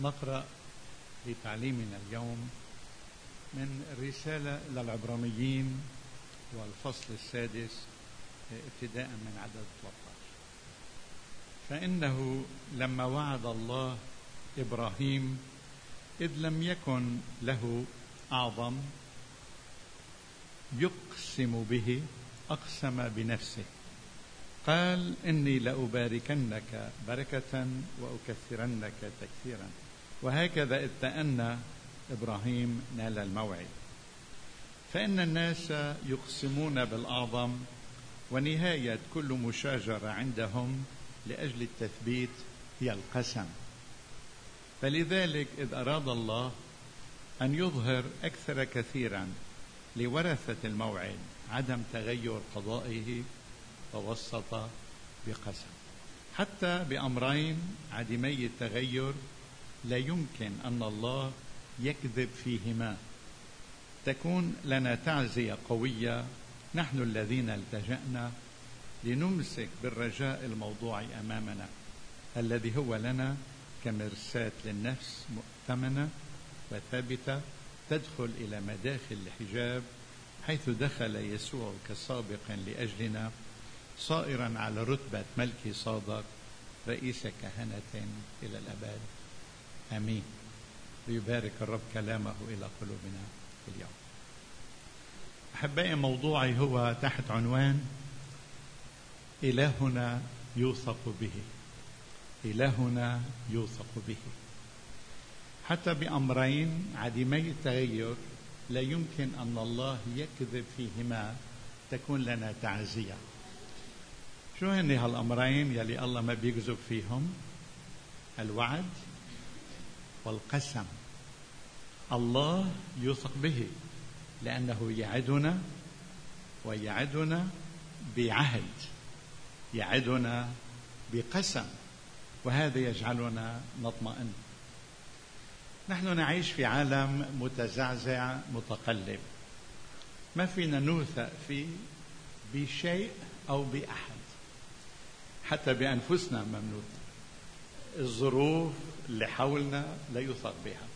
نقرأ في تعليمنا اليوم من رسالة إلى العبرانيين والفصل السادس ابتداء من عدد 13 فإنه لما وعد الله إبراهيم إذ لم يكن له أعظم يقسم به أقسم بنفسه. قال إني لأباركنك بركة وأكثرنك تكثيرا وهكذا إذ تأنى إبراهيم نال الموعد. فإن الناس يقسمون بالأعظم ونهاية كل مشاجرة عندهم لأجل التثبيت هي القسم. فلذلك إذ أراد الله أن يظهر أكثر كثيرا لورثة الموعد عدم تغير قضائه فوسط بقسم. حتى بأمرين عديمي التغير لا يمكن أن الله يكذب فيهما. تكون لنا تعزية قوية. نحن الذين التجأنا لنمسك بالرجاء الموضوع أمامنا الذي هو لنا كمرساة للنفس مؤتمنة وثابتة تدخل إلى مداخل الحجاب حيث دخل يسوع كسابق لأجلنا صائرا على رتبة ملك صادق رئيس كهنة إلى الأبد. آمين. ليبارك الرب كلامه إلى قلوبنا اليوم. أحبائي موضوعي هو تحت عنوان إلهنا يوثق به. إلهنا يوثق به. حتى بأمرين عديمي التغير لا يمكن أن الله يكذب فيهما تكون لنا تعزية. شو هن هالأمرين يلي الله ما بيكذب فيهم؟ الوعد والقسم. الله يوثق به لأنه يعدنا ويعدنا بعهد يعدنا بقسم وهذا يجعلنا نطمئن نحن نعيش في عالم متزعزع متقلب. ما فينا نوثق فيه بشيء أو بأحد. حتى بأنفسنا ما بنوثق الظروف اللي حولنا لا يوثق بها.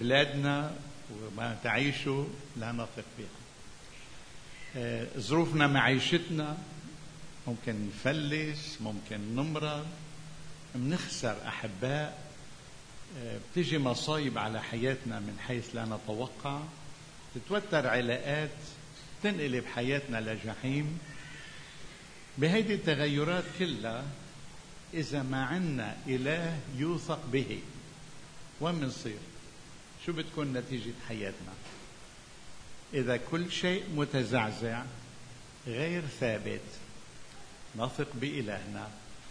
بلادنا وما تعيشه لا نثق بها. آه، ظروفنا معيشتنا ممكن نفلس ممكن نمرض بنخسر أحباء. آه، بتيجي مصايب على حياتنا من حيث لا نتوقع. تتوتر علاقات تنقلب حياتنا لجحيم. بهيدي التغيرات كلها إذا ما عنا إله يوثق به وين بنصير؟ شو بتكون نتيجة حياتنا؟ إذا كل شيء متزعزع غير ثابت نثق بإلهنا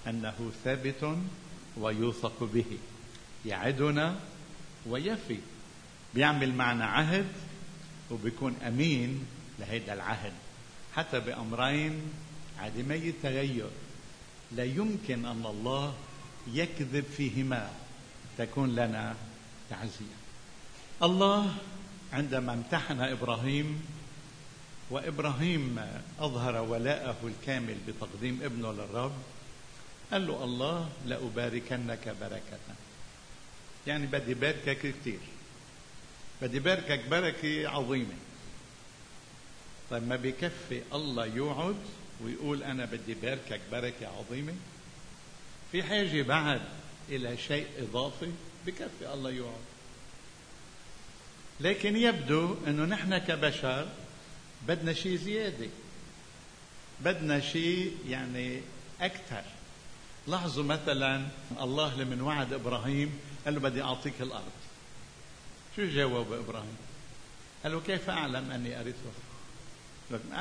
أنه ثابت ويوثق به يعدنا ويفي بيعمل معنا عهد وبيكون أمين لهيدا العهد حتى بأمرين عديمي التغير لا يمكن أن الله يكذب فيهما. تكون لنا تعزية. الله عندما امتحن إبراهيم وإبراهيم أظهر ولاءه الكامل بتقديم ابنه للرب قال له الله لأباركنك بركة. يعني بدي باركك كثير بدي باركك بركة عظيمة. طيب ما بكفي الله يوعد؟ ويقول أنا بدي باركك بركة عظيمة. في حاجة بعد إلى شيء إضافي؟ بكفي الله يوعد لكن يبدو أنه نحن كبشر بدنا شيء زيادة. بدنا شيء يعني أكثر. لاحظوا مثلا الله لمن وعد إبراهيم قال له بدي أعطيك الأرض. شو جاوب إبراهيم؟ قال له كيف أعلم أني أرثها؟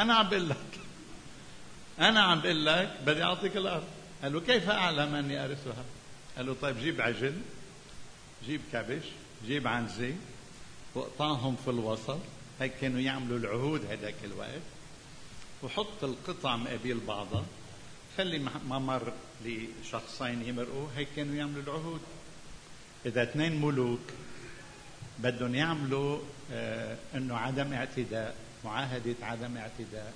أنا عم بقول لك. أنا عم بقول لك بدي أعطيك الأرض. قال له كيف أعلم أني أرثها؟ قال له طيب جيب عجل جيب كبش جيب عنزة وأقطعهم في الوسط. هيك كانوا يعملوا العهود هذاك الوقت. وحط القطع مقابل بعضها. خلي ممر لشخصين يمرقوا. هيك كانوا يعملوا العهود. إذا اثنين ملوك بدهم يعملوا آه إنه عدم اعتداء معاهدة عدم اعتداء.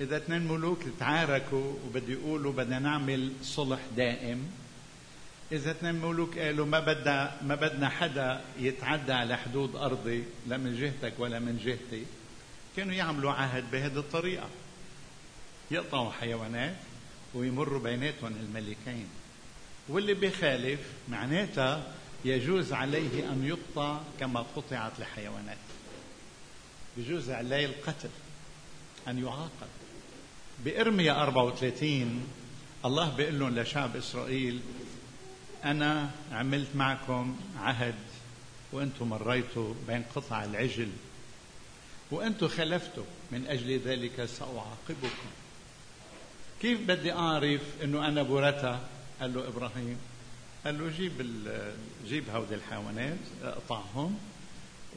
إذا اثنين ملوك تعاركوا وبده يقولوا بدنا نعمل صلح دائم إذا اثنين ملوك قالوا ما بدنا ما بدنا حدا يتعدى على حدود أرضي لا من جهتك ولا من جهتي. كانوا يعملوا عهد بهذه الطريقة. يقطعوا حيوانات ويمروا بيناتهم الملكين. واللي بيخالف معناتها يجوز عليه أن يقطع كما قطعت الحيوانات بجوز عليه القتل أن يعاقب. بإرميا 34 الله بيقول لهم لشعب إسرائيل أنا عملت معكم عهد وأنتم مريتوا بين قطع العجل وأنتم خلفتوا من أجل ذلك سأعاقبكم. كيف بدي أعرف أنه أنا بورتا قال له إبراهيم. قال له جيب جيب هودي الحيوانات اقطعهم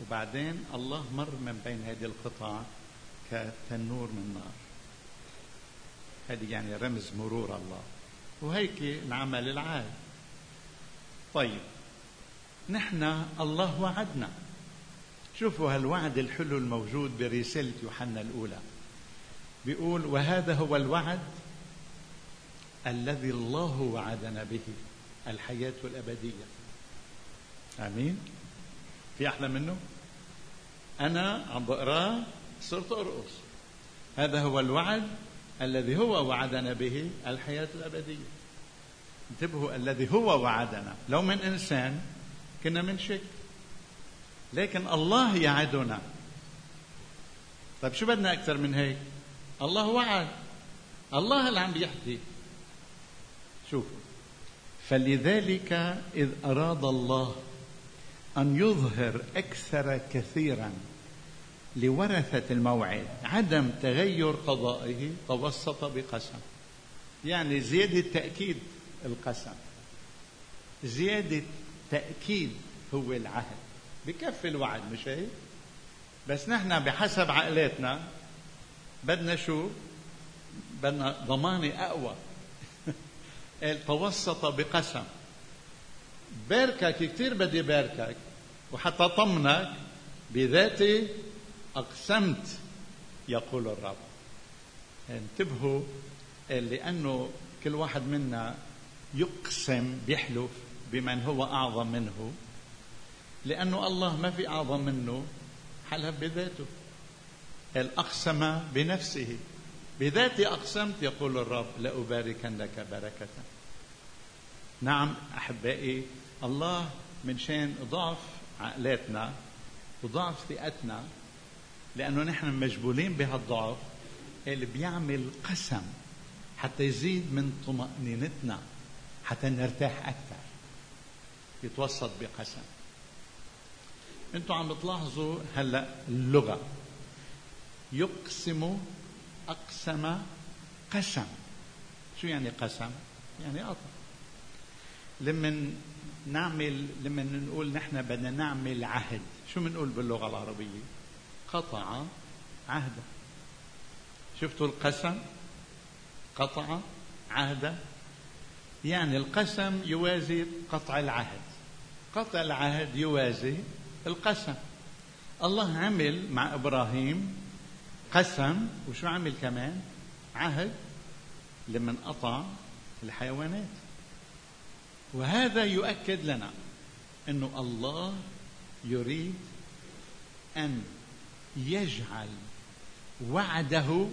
وبعدين الله مر من بين هذه القطع كتنور من نار. هذه يعني رمز مرور الله. وهيك انعمل العهد طيب نحن الله وعدنا. شوفوا هالوعد الحلو الموجود برسالة يوحنا الأولى. بيقول وهذا هو الوعد الذي الله وعدنا به الحياة الأبدية. آمين؟ في أحلى منه؟ أنا عم بقراه صرت أرقص. هذا هو الوعد الذي هو وعدنا به الحياة الأبدية. انتبهوا الذي هو وعدنا. لو من إنسان كنا من شك لكن الله يعدنا. طيب شو بدنا أكثر من هيك؟ الله وعد. الله اللي عم بيحكي. شوفوا فلذلك إذ أراد الله أن يظهر أكثر كثيرا لورثة الموعد عدم تغير قضائه توسط بقسم. يعني زيادة تأكيد القسم. زيادة تأكيد هو العهد. بكفي الوعد مش هيك؟ بس نحن بحسب عقلاتنا بدنا شو؟ بدنا ضمانة أقوى. قال توسط بقسم. باركك كثير بدي باركك وحتى طمنك بذاتي أقسمت يقول الرب. انتبهوا لأنه كل واحد منا يقسم بيحلف بمن هو أعظم منه. لأنه الله ما في أعظم منه حلف بذاته. الأقسم بنفسه. بذاتي أقسمت يقول الرب لأباركنك بركة. نعم أحبائي الله من شان ضعف عقلاتنا وضعف ثقتنا. لأنه نحن مجبولين بهالضعف اللي بيعمل قسم حتى يزيد من طمأنينتنا حتى نرتاح أكثر يتوسط بقسم أنتم عم بتلاحظوا هلأ اللغة يقسم أقسم قسم شو يعني قسم؟ يعني قطع لما نعمل لما نقول نحن بدنا نعمل عهد شو بنقول باللغة العربية؟ قطع عهدا شفتوا القسم؟ قطع عهدا يعني القسم يوازي قطع العهد. قطع العهد يوازي القسم. الله عمل مع إبراهيم قسم. وشو عمل كمان؟ عهد لمن قطع الحيوانات. وهذا يؤكد لنا إنه الله يريد أن يجعل وعده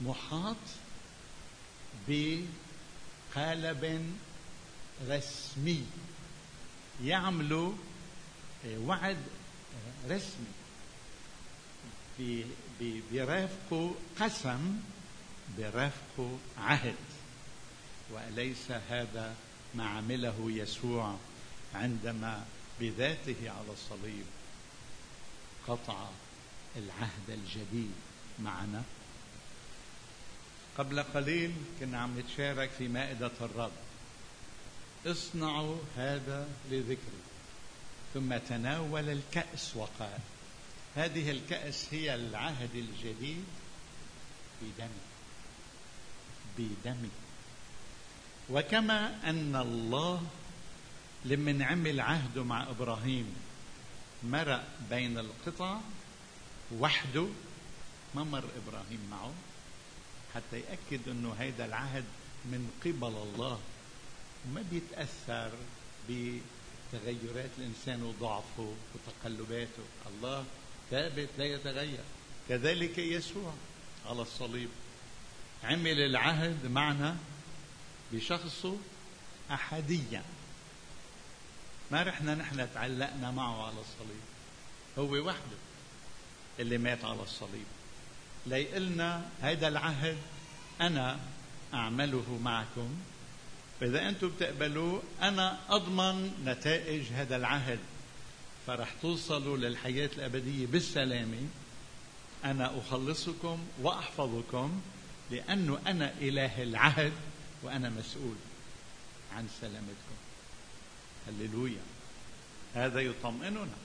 محاط بقالب رسمي. يعملوا وعد رسمي. برافقه قسم برافقه عهد. وليس هذا ما عمله يسوع عندما بذاته على الصليب. قطع العهد الجديد معنا. قبل قليل كنا عم نتشارك في مائدة الرب. اصنعوا هذا لذكري. ثم تناول الكأس وقال هذه الكأس هي العهد الجديد بدمي. بدمي. وكما أن الله لمن عمل عهده مع إبراهيم مرق بين القطع وحده ما مر إبراهيم معه حتى يأكد أنه هذا العهد من قبل الله. وما بيتأثر بتغيرات الإنسان وضعفه وتقلباته. الله ثابت لا يتغير. كذلك يسوع على الصليب. عمل العهد معنا بشخصه أحديا. ما رحنا نحن تعلقنا معه على الصليب. هو وحده اللي مات على الصليب. ليقلنا هيدا العهد أنا أعمله معكم. فإذا أنتم بتقبلوه أنا أضمن نتائج هذا العهد. فرح توصلوا للحياة الأبدية بالسلامة. أنا أخلصكم وأحفظكم لأنه أنا إله العهد وأنا مسؤول عن سلامتكم. هللويا. هذا يطمئننا.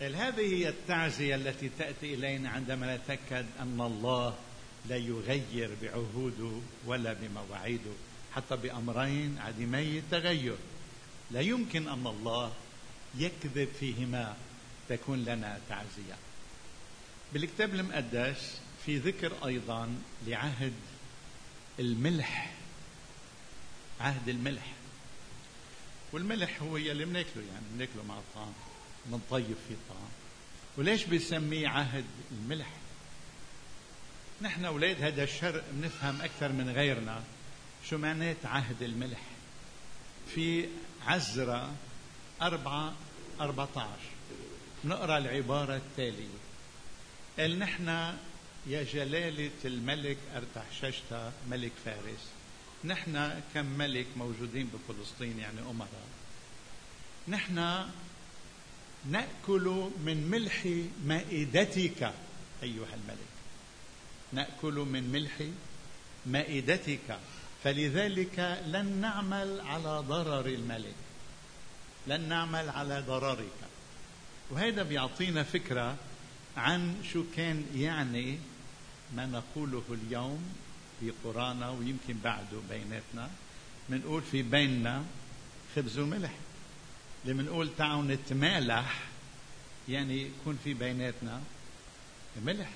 هذه هي التعزية التي تأتي إلينا عندما نتأكد أن الله لا يغير بعهوده ولا بمواعيده حتى بأمرين عديمي التغير لا يمكن أن الله يكذب فيهما تكون لنا تعزية. بالكتاب المقدس في ذكر أيضا لعهد الملح عهد الملح. والملح هو يلي بناكله يعني بناكله مع الطعام بنطيب فيه الطعام. وليش بيسميه عهد الملح؟ نحن أولاد هذا الشرق بنفهم أكثر من غيرنا. شو معنات عهد الملح؟ في عزرة أربعة أربعة عشر نقرأ العبارة التالية. قال نحن يا جلالة الملك أرتحششتا ملك فارس. نحن كم ملك موجودين بفلسطين يعني أمراء؟ نحن نأكل من ملح مائدتك أيها الملك. نأكل من ملح مائدتك. فلذلك لن نعمل على ضرر الملك. لن نعمل على ضررك. وهذا بيعطينا فكرة عن شو كان يعني ما نقوله اليوم في قرانا ويمكن بعده بيناتنا بنقول في بيننا خبز وملح. لما نقول تعالوا نتمالح يعني يكون في بيناتنا ملح.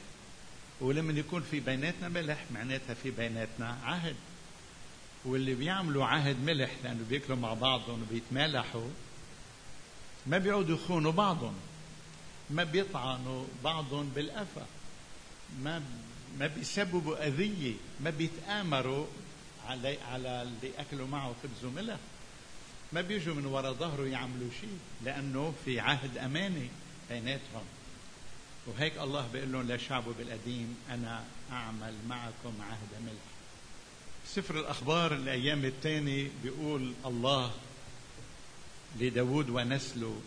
ولما يكون في بيناتنا ملح معناتها في بيناتنا عهد. واللي بيعملوا عهد ملح لأنه بياكلوا مع بعضهم وبيتمالحوا ما بيعودوا يخونوا بعضهم ما بيطعنوا بعضهم بالقفا ما ما بيسببوا أذية ما بيتآمروا على اللي أكلوا معه خبز وملح. ما بيجوا من وراء ظهره يعملوا شيء لأنه في عهد أماني بيناتهم. وهيك الله بيقول لهم لشعبه بالقديم أنا أعمل معكم عهد ملح. سفر الأخبار الأيام الثاني بيقول الله لداود ونسله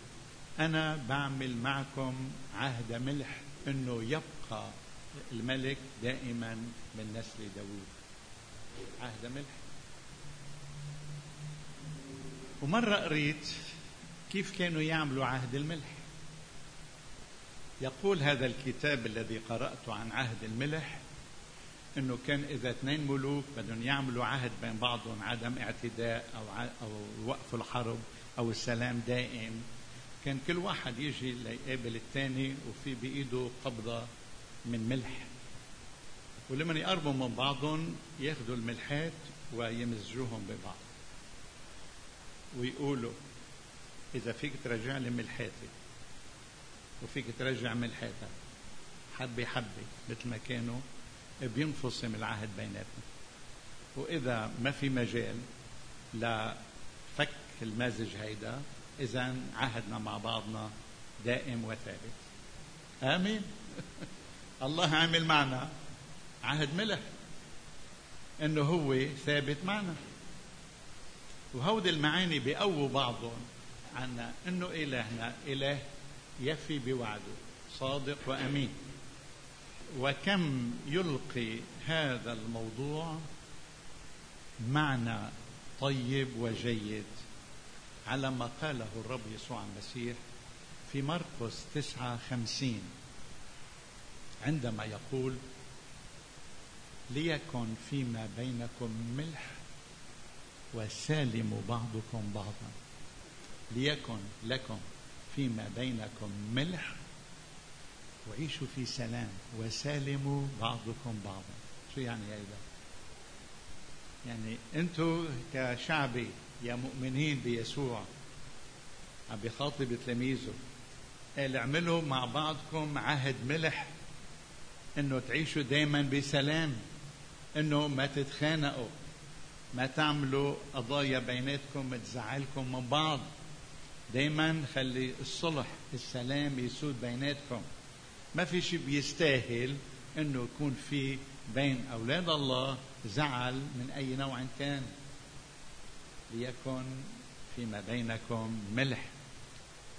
أنا بعمل معكم عهد ملح إنه يبقى الملك دائما من نسل داود عهد ملح. ومرة قريت كيف كانوا يعملوا عهد الملح. يقول هذا الكتاب الذي قرأته عن عهد الملح إنه كان إذا اثنين ملوك بدهم يعملوا عهد بين بعضهم عدم اعتداء أو أو وقف الحرب أو السلام دائم. كان كل واحد يجي ليقابل الثاني وفي بإيده قبضة من ملح. ولما يقربوا من بعضهم ياخذوا الملحات ويمزجوهم ببعض. ويقولوا إذا فيك ترجع لي ملحاتي وفيك ترجع ملحاتك حبة حبة مثل ما كانوا بينفصم العهد بيناتنا وإذا ما في مجال لفك المازج هيدا إذا عهدنا مع بعضنا دائم وثابت. آمين. الله عامل معنا عهد ملح إنه هو ثابت معنا. وهودي المعاني بيقووا بعضهم عنا إنه إلهنا إله يفي بوعده صادق وأمين. وكم يلقي هذا الموضوع معنى طيب وجيد على ما قاله الرب يسوع المسيح في مرقس تسعة خمسين. عندما يقول ليكن فيما بينكم ملح وسالموا بعضكم بعضا. ليكن لكم فيما بينكم ملح وعيشوا في سلام وسالموا بعضكم بعضا. شو يعني هذا يعني أنتم كشعبي يا مؤمنين بيسوع عم بيخاطب تلاميذه قال اعملوا مع بعضكم عهد ملح إنه تعيشوا دائما بسلام إنه ما تتخانقوا ما تعملوا قضايا بيناتكم تزعلكم من بعض. دايما خلي الصلح السلام يسود بيناتكم. ما في شيء بيستاهل إنه يكون في بين أولاد الله زعل من أي نوع كان. ليكن فيما بينكم ملح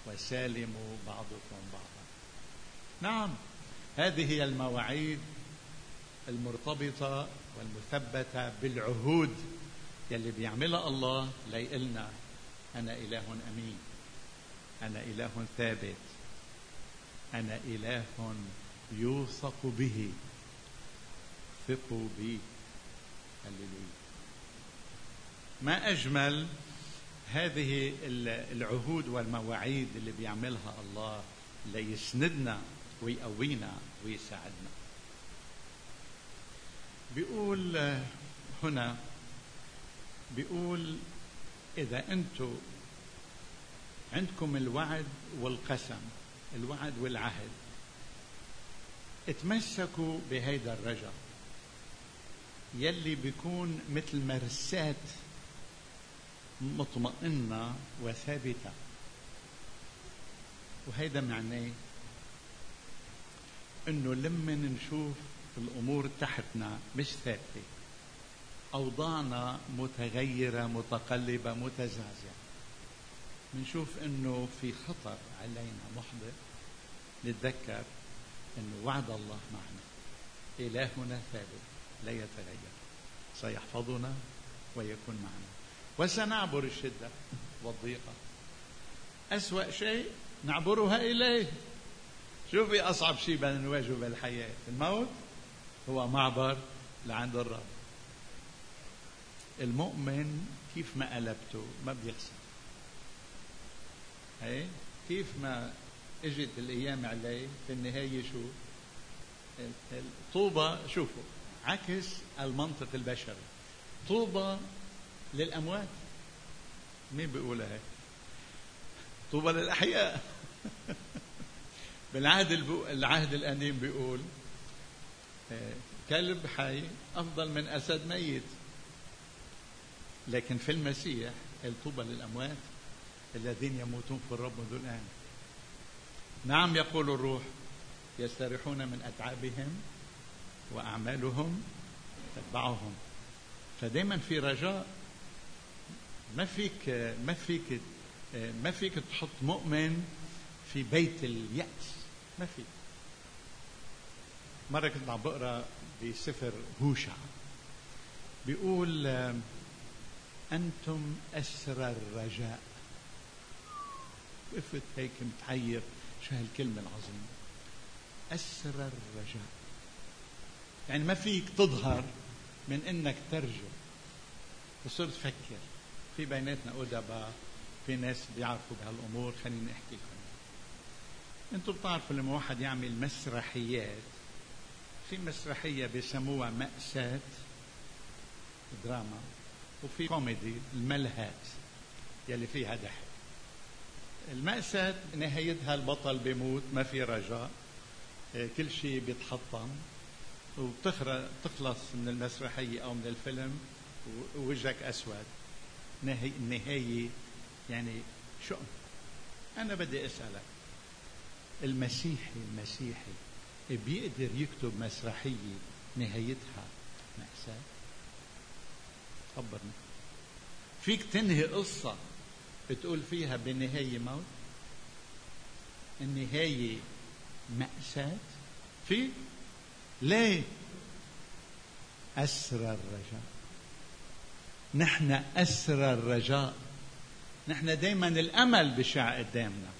وسالموا بعضكم بعضا. نعم. هذه هي المواعيد المرتبطة والمثبتة بالعهود يلي بيعملها الله ليقلنا أنا إله أمين. أنا إله ثابت. أنا إله يوثق به. ثقوا بي. هللويا. ما أجمل هذه العهود والمواعيد اللي بيعملها الله ليسندنا ويقوينا ويساعدنا. بيقول هنا بيقول إذا أنتم عندكم الوعد والقسم الوعد والعهد اتمسكوا بهيدا الرجاء يلي بيكون مثل مرسات مطمئنة وثابتة. وهيدا معناه إنه لما نشوف الأمور تحتنا مش ثابتة. أوضاعنا متغيرة متقلبة متزعزعه بنشوف إنه في خطر علينا محدث نتذكر إنه وعد الله معنا. إلهنا ثابت لا يتغير. سيحفظنا ويكون معنا. وسنعبر الشدة والضيقة. أسوأ شيء نعبرها إليه. شوفي أصعب شيء بدنا نواجهه بالحياة الموت هو معبر لعند الرب. المؤمن كيف ما قلبته ما بيخسر هي؟ كيف ما إجت الأيام عليه في النهاية شو؟ طوبى شوفوا عكس المنطق البشري. طوبى للأموات. مين بيقولها هيك؟ طوبى للأحياء. بالعهد العهد القديم بيقول آه، كلب حي أفضل من أسد ميت. لكن في المسيح الطوبى للأموات الذين يموتون في الرب منذ الآن. نعم يقول الروح يستريحون من أتعابهم وأعمالهم تتبعهم. فدايما في رجاء ما فيك ما فيك ما فيك تحط مؤمن في بيت اليأس. ما فيك مرة كنت عم بقرا بسفر هوشع. بيقول أنتم أسرى الرجاء. وقفت هيك متحير شو هالكلمة العظيمة؟ أسرى الرجاء. يعني ما فيك تظهر من إنك ترجو. وصرت تفكر في بيناتنا أدباء في ناس بيعرفوا بهالأمور خليني احكي لكم أنتم بتعرفوا لما واحد يعمل مسرحيات في مسرحية بيسموها مأساة دراما وفي كوميدي الملهات يلي فيها ضحك. المأساة نهايتها البطل بيموت ما في رجاء آه، كل شيء بيتحطم وبتخلص من المسرحية أو من الفيلم ووجهك أسود. النهاية يعني شو أنا بدي أسألك المسيحي المسيحي. بيقدر يكتب مسرحية نهايتها؟ مأساة خبرني فيك تنهي قصة بتقول فيها بالنهاية موت؟ النهاية مأساة؟ في؟ ليه أسرى الرجاء. نحن أسرى الرجاء. نحن دايما الأمل بشع قدامنا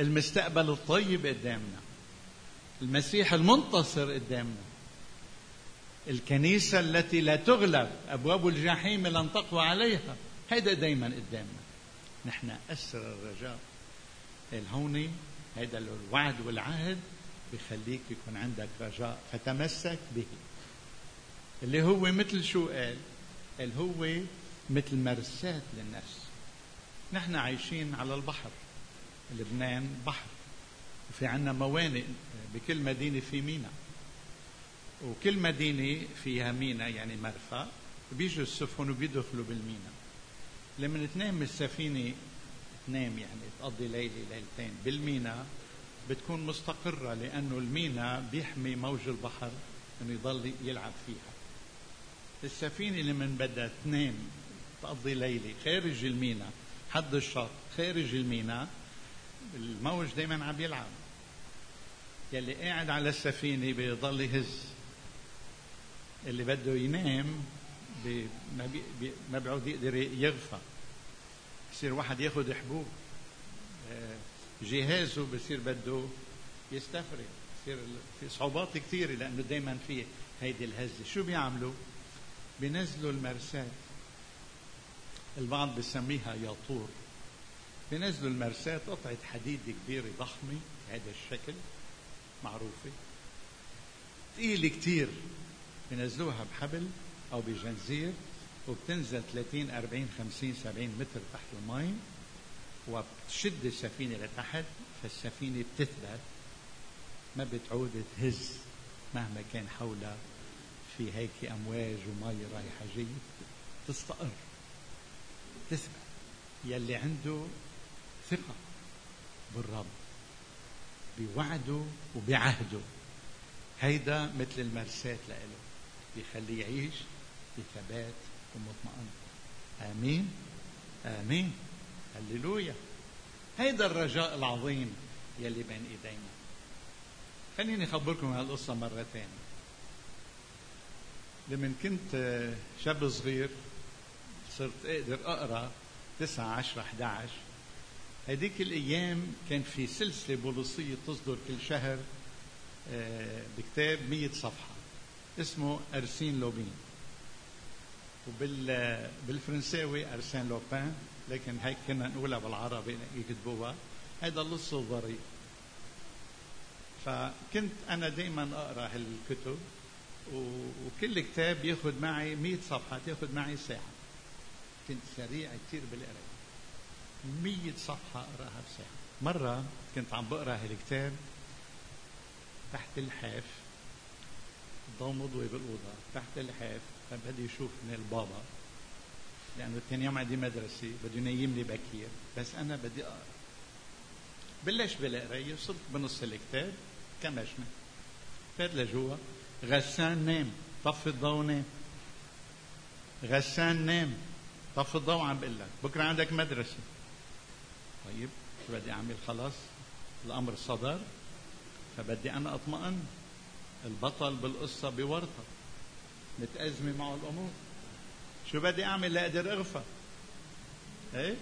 المستقبل الطيب قدامنا. المسيح المنتصر قدامنا. الكنيسة التي لا تغلب أبواب الجحيم لن تقوى عليها. هيدا دايما قدامنا. نحن أسر الرجاء. الهوني هذا الوعد والعهد بخليك يكون عندك رجاء فتمسك به. اللي هو مثل شو قال؟ اللي هو مثل مرساة للنفس. نحن عايشين على البحر. لبنان بحر. وفي عنا موانئ بكل مدينة في ميناء وكل مدينة فيها ميناء يعني مرفأ بيجوا السفن وبيدخلوا بالميناء لما تنام السفينة تنام يعني تقضي ليلة ليلتين بالميناء بتكون مستقرة لأنه الميناء بيحمي موج البحر أنه يضل يلعب فيها. السفينة لما بدها تنام تقضي ليلة خارج الميناء حد الشط خارج الميناء الموج دايما عم يلعب يلي قاعد على السفينة بيضل يهز. اللي بده ينام بي ما, بي ما بيعود يقدر يغفى بصير واحد ياخذ حبوب. آه، جهازه بصير بده يستفرغ. بصير في صعوبات كثيرة لأنه دائما في هيدي الهزة. شو بيعملوا؟ بينزلوا المرسات. البعض بسميها ياطور. بينزلوا المرسات قطعة حديد كبيرة ضخمة بهذا الشكل معروفة. ثقيلة كتير بينزلوها بحبل أو بجنزير وبتنزل 30 40 50 70 متر تحت المي وبتشد السفينة لتحت فالسفينة بتثبت ما بتعود تهز مهما كان حولها. في هيك أمواج ومي رايحة جاية تستقر تثبت. يلي عنده ثقة بالرب بوعده وبعهده. هيدا مثل المرساة لإله بيخليه يعيش بثبات ومطمئن. آمين؟ آمين. هللويا. هيدا الرجاء العظيم يلي بين إيدينا. خليني أخبركم هالقصة مرة ثانية لما كنت شاب صغير صرت أقدر أقرأ 9 10 11 هذيك الأيام كان في سلسلة بوليسية تصدر كل شهر آه، بكتاب 100 صفحة اسمه أرسين لوبين. وبال بالفرنساوي أرسين لوبان لكن هيك كنا نقولها بالعربي يكتبوها. هذا اللص الظريف فكنت أنا دائما أقرأ هالكتب وكل كتاب ياخذ معي 100 صفحة تاخذ معي ساعة. كنت سريع كثير بالقراية. 100 صفحة أقرأها بساعة. مرة كنت عم بقرأ هالكتاب تحت الحاف الضوء مضوي بالاوضه تحت الحاف فبدي يشوفني البابا لأنه ثاني يوم عندي مدرسة بده ينيمني بكير. بس أنا بدي اقرا بلش بالقراية وصلت بنص الكتاب كمشنا فات لجوا غسان نام طفي الضوء نام. غسان نام طفي الضوء عم بقول لك بكرة عندك مدرسة. طيب بدي أعمل خلاص الأمر صدر فبدي أنا أطمئن البطل بالقصة بورطة متأزمة معه الأمور. شو بدي أعمل لأقدر أغفى؟ إيه؟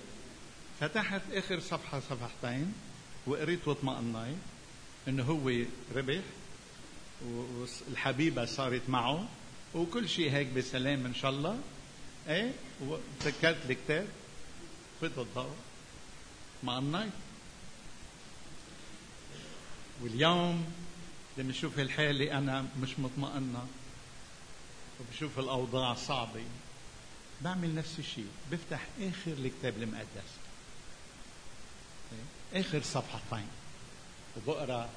فتحت آخر صفحة صفحتين وقريت واطمأنيت إنه هو ربح والحبيبة صارت معه وكل شيء هيك بسلام إن شاء الله. إيه؟ وسكرت الكتاب فت الضوء. اطمأنيت واليوم لما أشوف الحالة أنا مش مطمئنة وبشوف الأوضاع صعبة. بعمل نفس الشيء. بفتح آخر الكتاب المقدس. آخر صفحتين. وبقرأ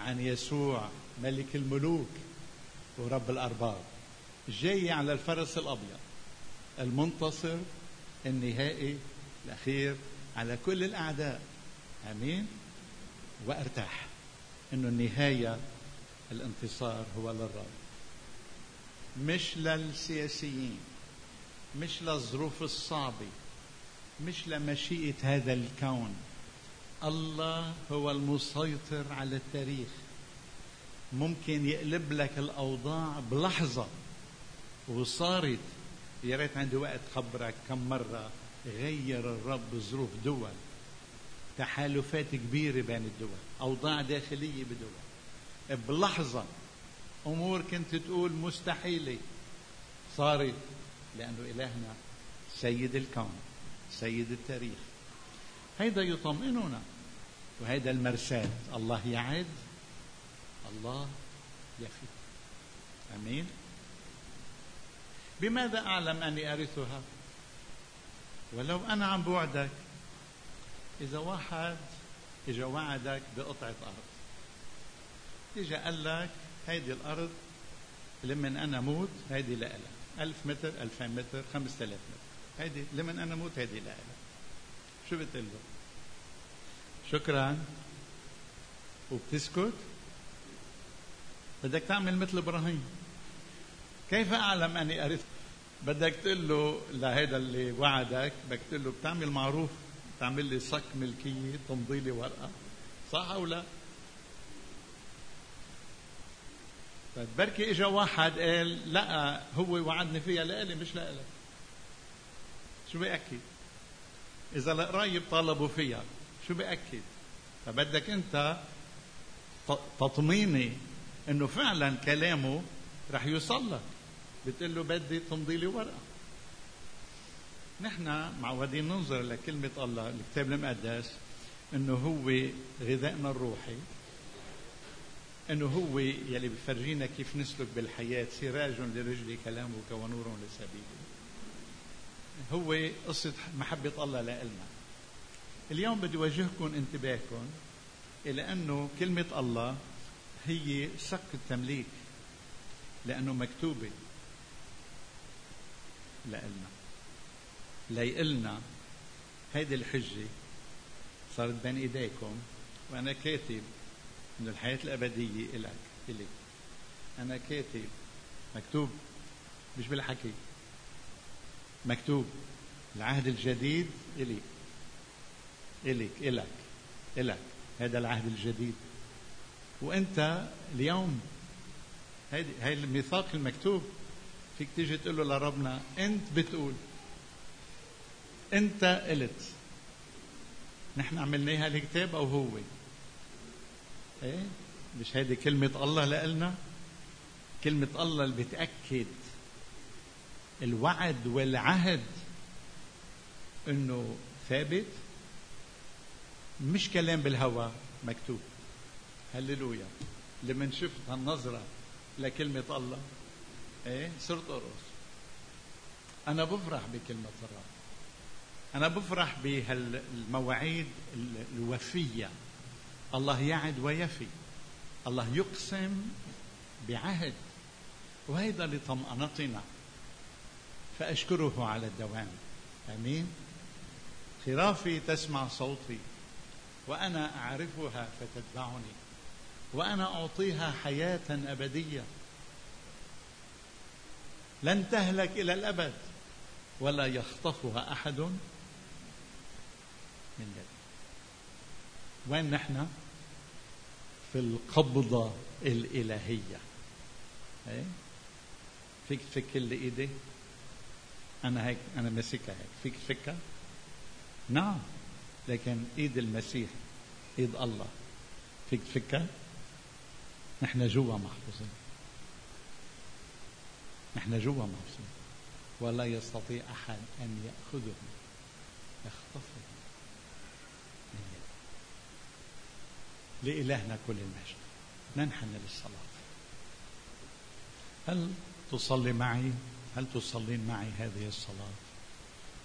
عن يسوع ملك الملوك ورب الأرباب. جاي على الفرس الأبيض. المنتصر النهائي الأخير على كل الأعداء. آمين. وأرتاح. إنه النهاية الانتصار هو للرب. مش للسياسيين مش للظروف الصعبة مش لمشيئة هذا الكون. الله هو المسيطر على التاريخ. ممكن يقلب لك الأوضاع بلحظة وصارت. يا ريت عندي وقت خبرك كم مرة. غير الرب ظروف دول. تحالفات كبيرة بين الدول أوضاع داخلية بدول بلحظة أمور كنت تقول مستحيلة. صارت لأنه إلهنا سيد الكون سيد التاريخ. هيدا يطمئننا وهيدا المرساة الله يعد الله يفي آمين. بماذا أعلم أني أرثها؟ ولو أنا عم بوعدك إذا واحد إجا وعدك بقطعة أرض. إجا قال لك هيدي الأرض لمن أنا موت هيدي لإلك ألف متر ألفين متر خمسة آلاف متر. هيدي لمن أنا موت هيدي لإلك شو بتقول له؟ شكرا. وبتسكت؟ بدك تعمل مثل إبراهيم. كيف أعلم أني ارث بدك تقول له لهيدا اللي وعدك بدك تقول له بتعمل معروف تعمل لي صك ملكية تمضي لي ورقة صح أو لا؟ طيب بركي إجا واحد قال لا هو وعدني فيها لإلي مش لإلك. شو بأكد؟ إذا القرايب طالبوا فيها شو بأكد؟ فبدك أنت تطميني إنه فعلا كلامه رح يوصل لك. بتقول له بدي تمضي لي ورقة. نحن معودين ننظر لكلمة الله الكتاب المقدس إنه هو غذائنا الروحي إنه هو يلي بفرجينا كيف نسلك بالحياة سراج لرجلي كلامك ونور لسبيلي. هو قصة محبة الله لنا اليوم بدي أوجهكم انتباهكم إلى أنه كلمة الله هي سق التمليك لأنه مكتوبة. لإلنا. ليقلنا هيدي الحجة صارت بين إيديكم وأنا كاتب إنه الحياة الأبدية إلك إلي. أنا كاتب مكتوب مش بالحكي. مكتوب العهد الجديد إلي. إليك إلك إلك. هذا العهد الجديد. وأنت اليوم هيدي هي الميثاق المكتوب فيك تيجي تقول له لربنا أنت بتقول أنت قلت نحن عملناها الكتاب أو هو؟ إيه؟ مش هيدي كلمة الله لإلنا كلمة الله اللي بتأكد الوعد والعهد إنه ثابت؟ مش كلام بالهوى مكتوب. هللويا. لمن شفت هالنظرة لكلمة الله. إيه؟ صرت أرقص. أنا بفرح بكلمة الرب أنا بفرح بهالمواعيد الوفية. الله يعد ويفي. الله يقسم بعهد. وهيدا لطمأنتنا. فأشكره على الدوام. آمين. خرافي تسمع صوتي. وأنا أعرفها فتتبعني. وأنا أعطيها حياة أبدية. لن تهلك إلى الأبد. ولا يخطفها أحد من يدي. وين نحن؟ في القبضة الإلهية. إيه؟ فيك تفك اللي إيدي. أنا هيك أنا ماسكها هيك. فيك تفكها نعم. لكن إيد المسيح إيد الله. فيك تفكها نحن جوا محفوظين. نحن جوا محفوظين ولا يستطيع أحد أن يأخذه. يخطفه. من يده لإلهنا كل المجد. ننحن للصلاة. هل تصلي معي؟ هل تصلين معي هذه الصلاة؟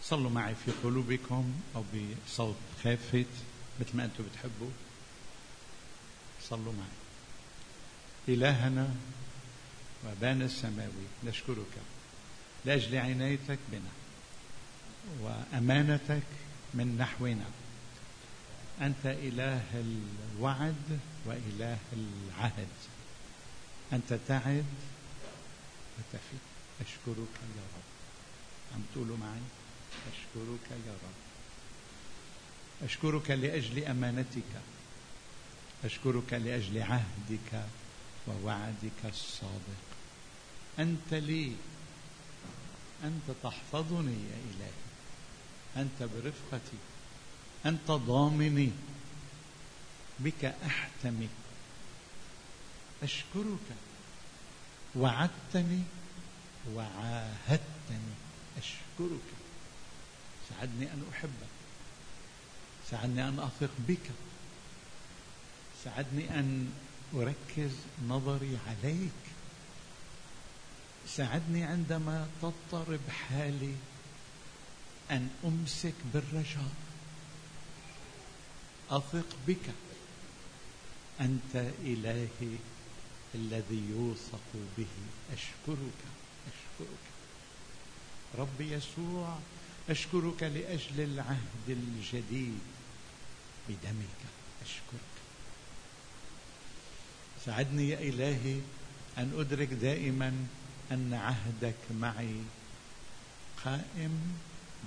صلوا معي في قلوبكم أو بصوت خافت مثل ما أنتم بتحبوا. صلوا معي. إلهنا وبان السماوي نشكرك. لأجل عنايتك بنا وأمانتك من نحونا. أنت إله الوعد وإله العهد. أنت تعد وتفي. أشكرك يا رب. عم تقولوا معي؟ أشكرك يا رب. أشكرك لأجل أمانتك. أشكرك لأجل عهدك. ووعدك الصادق. أنت لي أنت تحفظني يا إلهي. أنت برفقتي أنت ضامني. بك أحتمي. أشكرك. وعدتني وعاهدتني. أشكرك. ساعدني أن أحبك. ساعدني أن أثق بك. ساعدني أن أركز نظري عليك. ساعدني عندما تضطرب حالي أن أمسك بالرجاء. أثق بك. أنت إلهي الذي يوثق به. أشكرك. أشكرك. رب يسوع أشكرك لأجل العهد الجديد بدمك. أشكرك. ساعدني يا إلهي أن أدرك دائما أن عهدك معي قائم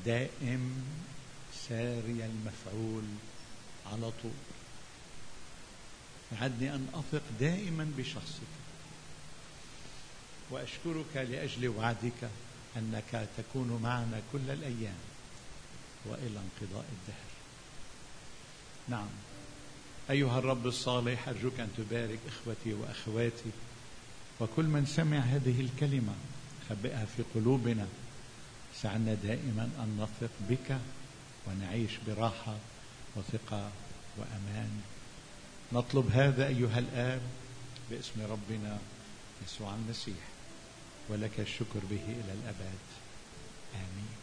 دائم ساري المفعول على طول. ساعدني أن أثق دائما بشخصك. وأشكرك لأجل وعدك أنك تكون معنا كل الأيام وإلى انقضاء الدهر. نعم. أيها الرب الصالح أرجوك أن تبارك إخوتي وأخواتي وكل من سمع هذه الكلمة خبئها في قلوبنا. سعنا دائما أن نثق بك ونعيش براحة وثقة وأمان. نطلب هذا أيها الآب باسم ربنا يسوع المسيح ولك الشكر به إلى الأبد. آمين.